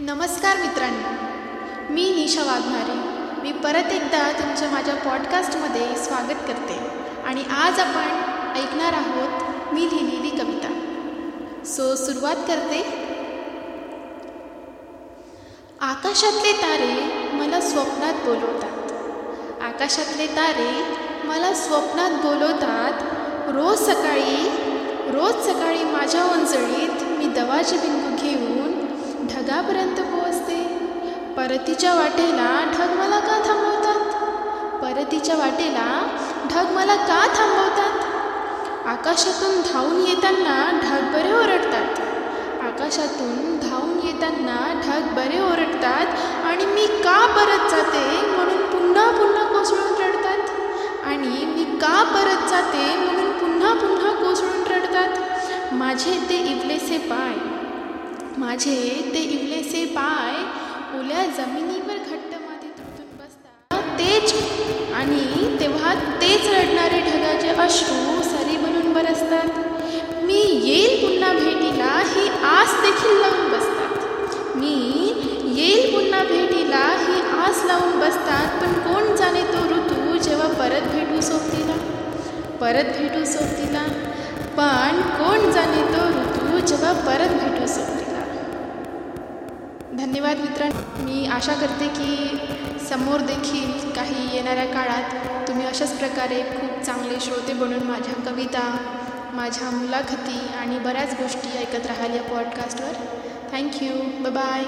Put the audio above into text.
नमस्कार मित्रांनो. मी निशा वाघमारे. मी परत एकदा तुमच्या माझ्या पॉडकास्टमध्ये स्वागत करते. आणि आज आपण ऐकणार आहोत मी लिहिलेली कविता. सो सुरुवात करते. आकाशातले तारे मला स्वप्नात बोलवतात. आकाशातले तारे मला स्वप्नात बोलवतात. रोज सकाळी रोज सकाळी माझ्या ओंजळीत मी दवाचे बिंदू घेऊन घरापर्यंत पोहोचते. परतीच्या वाटेला ढग मला का थांबवतात? परतीच्या वाटेला ढग मला का थांबवतात? आकाशातून धावून येताना ढग बरे ओरडतात. आकाशातून धावून येताना ढग बरे ओरडतात आणि मी का परत जाते म्हणून पुन्हा पुन्हा कोसळून रडतात. आणि मी का परत जाते म्हणून पुन्हा पुन्हा कोसळून रडतात. माझे ते इवलेसे पाय माझे ते इवलेसे पाय ओल्या जमिनीवर घट्ट मातीत रुतून बसतात. तेच आणि तेव्हा तेच रडणारे ढगाचे अश्रू सरी बनून बरसतात. मी येईल पुन्हा भेटीला ही आस देखील लावून बसतात. मी येईल पुन्हा भेटीला ही आस लावून बसतात पण कोण जाणे तो ऋतू जेव्हा परत भेटू सोबतीला? परत भेटू सोबतीला? पण कोण जाणे तो ऋतू जेव्हा परत धन्यवाद मित्रांनो. मी आशा करते की समोर देखील काही येणाऱ्या काळात तुम्ही अशाच प्रकारे खूप चांगले श्रोते बनून माझ्या कविता माझ्या मुलाखती आणि बऱ्याच गोष्टी ऐकत राहाल या पॉडकास्टवर थँक्यू बाय